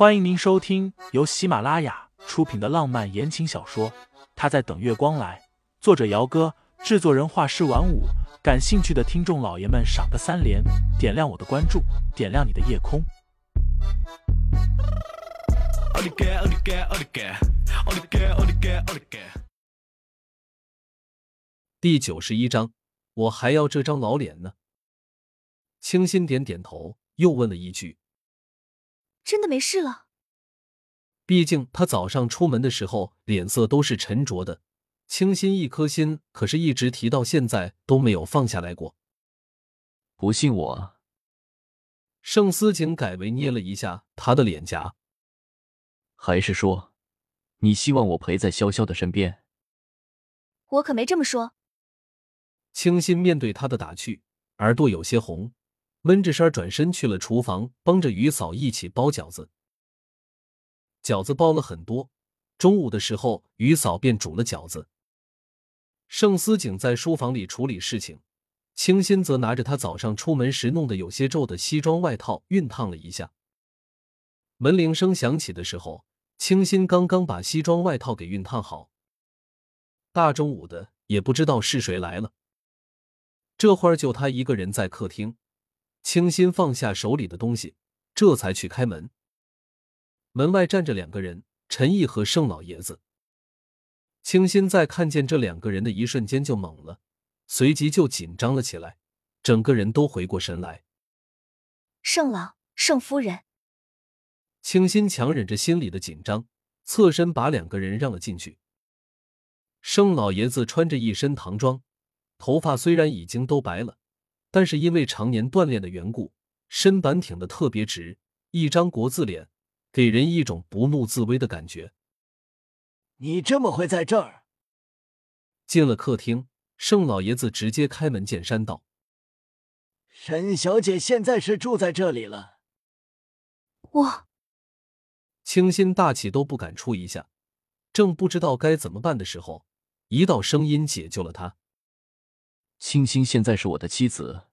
欢迎您收听由喜马拉雅出品的浪漫言情小说《他在等月光来》，作者：姚哥，制作人：画师晚舞。感兴趣的听众老爷们，赏个三连，点亮我的关注，点亮你的夜空。第九十一章，我还要这张老脸呢。清新点点头，又问了一句：“真的没事了？”毕竟他早上出门的时候脸色都是沉着的，清新一颗心可是一直提到现在都没有放下来过。不信我？盛思景改为捏了一下他的脸颊，还是说，你希望我陪在潇潇的身边？我可没这么说。清新面对他的打趣，耳朵有些红，闷着声转身去了厨房，帮着于嫂一起包饺子。饺子包了很多，中午的时候，于嫂便煮了饺子。盛思景在书房里处理事情，清新则拿着他早上出门时弄得有些皱的西装外套熨烫了一下。门铃声响起的时候，清新刚刚把西装外套给熨烫好。大中午的，也不知道是谁来了。这会儿就他一个人在客厅，清新放下手里的东西，这才去开门。门外站着两个人，陈毅和盛老爷子。清新在看见这两个人的一瞬间就懵了，随即就紧张了起来，整个人都回过神来。盛老，盛夫人。清新强忍着心里的紧张，侧身把两个人让了进去。盛老爷子穿着一身唐装。头发虽然已经都白了，但是因为常年锻炼的缘故，身板挺得特别直，一张国字脸，给人一种不怒自威的感觉。你这么会在这儿？进了客厅，盛老爷子直接开门见山道：“沈小姐现在是住在这里了。”我清新大气都不敢出一下，正不知道该怎么办的时候，一道声音解救了他。清新现在是我的妻子，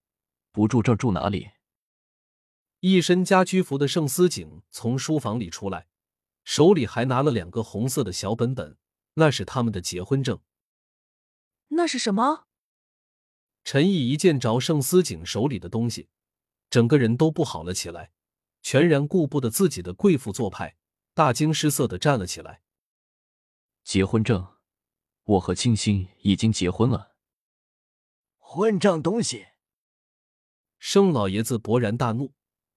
不住这儿住哪里？一身家居服的盛思景从书房里出来，手里还拿了两个红色的小本本，那是他们的结婚证。那是什么？陈毅一见着盛思景手里的东西，整个人都不好了起来，全然顾不得自己的贵妇做派，大惊失色的站了起来。结婚证，我和清新已经结婚了。混账东西！盛老爷子勃然大怒，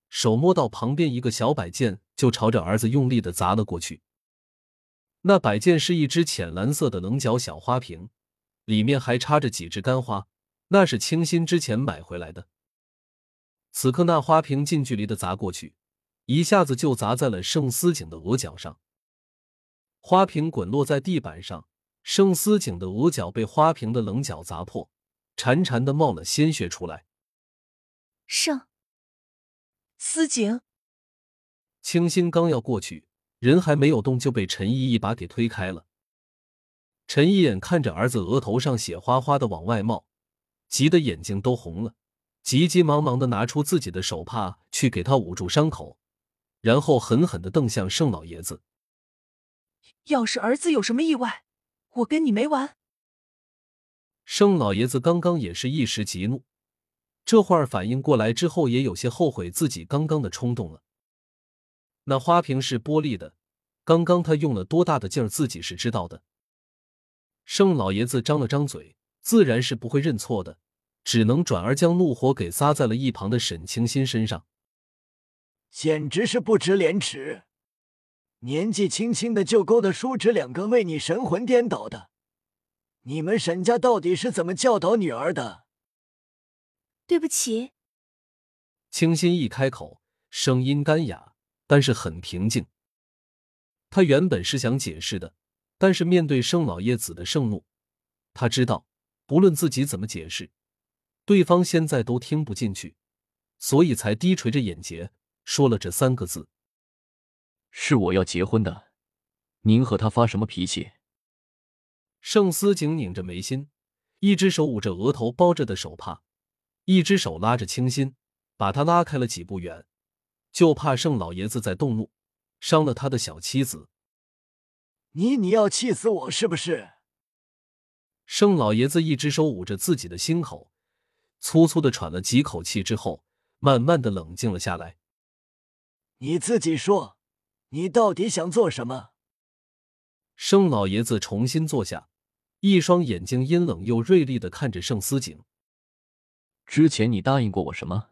手摸到旁边一个小摆件，就朝着儿子用力的砸了过去。那摆件是一只浅蓝色的棱角小花瓶，里面还插着几枝干花，那是清新之前买回来的。此刻那花瓶近距离的砸过去，一下子就砸在了盛思景的额角上。花瓶滚落在地板上，盛思景的额角被花瓶的棱角砸破。潺潺的冒了鲜血出来。盛思景，清新刚要过去，人还没有动，就被陈毅一把给推开了。陈毅眼看着儿子额头上血哗哗的往外冒，急得眼睛都红了，急急忙忙的拿出自己的手帕去给他捂住伤口，然后狠狠的瞪向盛老爷子：“要是儿子有什么意外，我跟你没完！”盛老爷子刚刚也是一时急怒，这会儿反应过来之后，也有些后悔自己刚刚的冲动了。那花瓶是玻璃的，刚刚他用了多大的劲儿，自己是知道的。盛老爷子张了张嘴，自然是不会认错的，只能转而将怒火给撒在了一旁的沈清新身上。简直是不知廉耻！年纪轻轻的就勾搭叔侄两个，为你神魂颠倒的。你们沈家到底是怎么教导女儿的？对不起。清新一开口，声音干哑，但是很平静。他原本是想解释的，但是面对盛老爷子的盛怒，他知道不论自己怎么解释，对方现在都听不进去，所以才低垂着眼睫说了这三个字：“是我要结婚的，您和他发什么脾气？”盛思景拧着眉心，一只手捂着额头包着的手帕，一只手拉着清新，把他拉开了几步远，就怕盛老爷子在动怒，伤了他的小妻子。你你要气死我是不是？盛老爷子一只手捂着自己的心口，粗粗的喘了几口气之后，慢慢的冷静了下来。你自己说，你到底想做什么？盛老爷子重新坐下，一双眼睛阴冷又锐利的看着盛思景。之前你答应过我什么？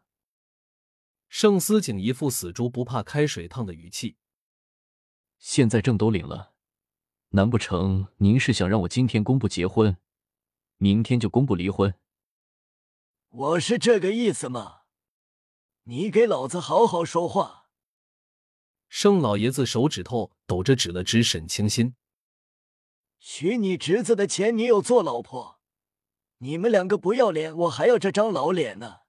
盛思景一副死猪不怕开水烫的语气。现在证都领了，难不成您是想让我今天公布结婚？明天就公布离婚，我是这个意思吗？你给老子好好说话！盛老爷子手指头抖着指了指沈清心，娶你侄子的前女友做老婆，你们两个不要脸，我还要这张老脸呢！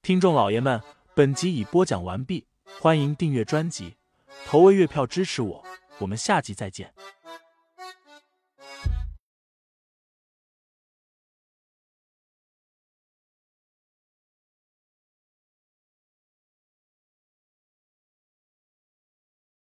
听众老爷们，本集已播讲完毕，欢迎订阅专辑，投喂月票支持我，我们下集再见。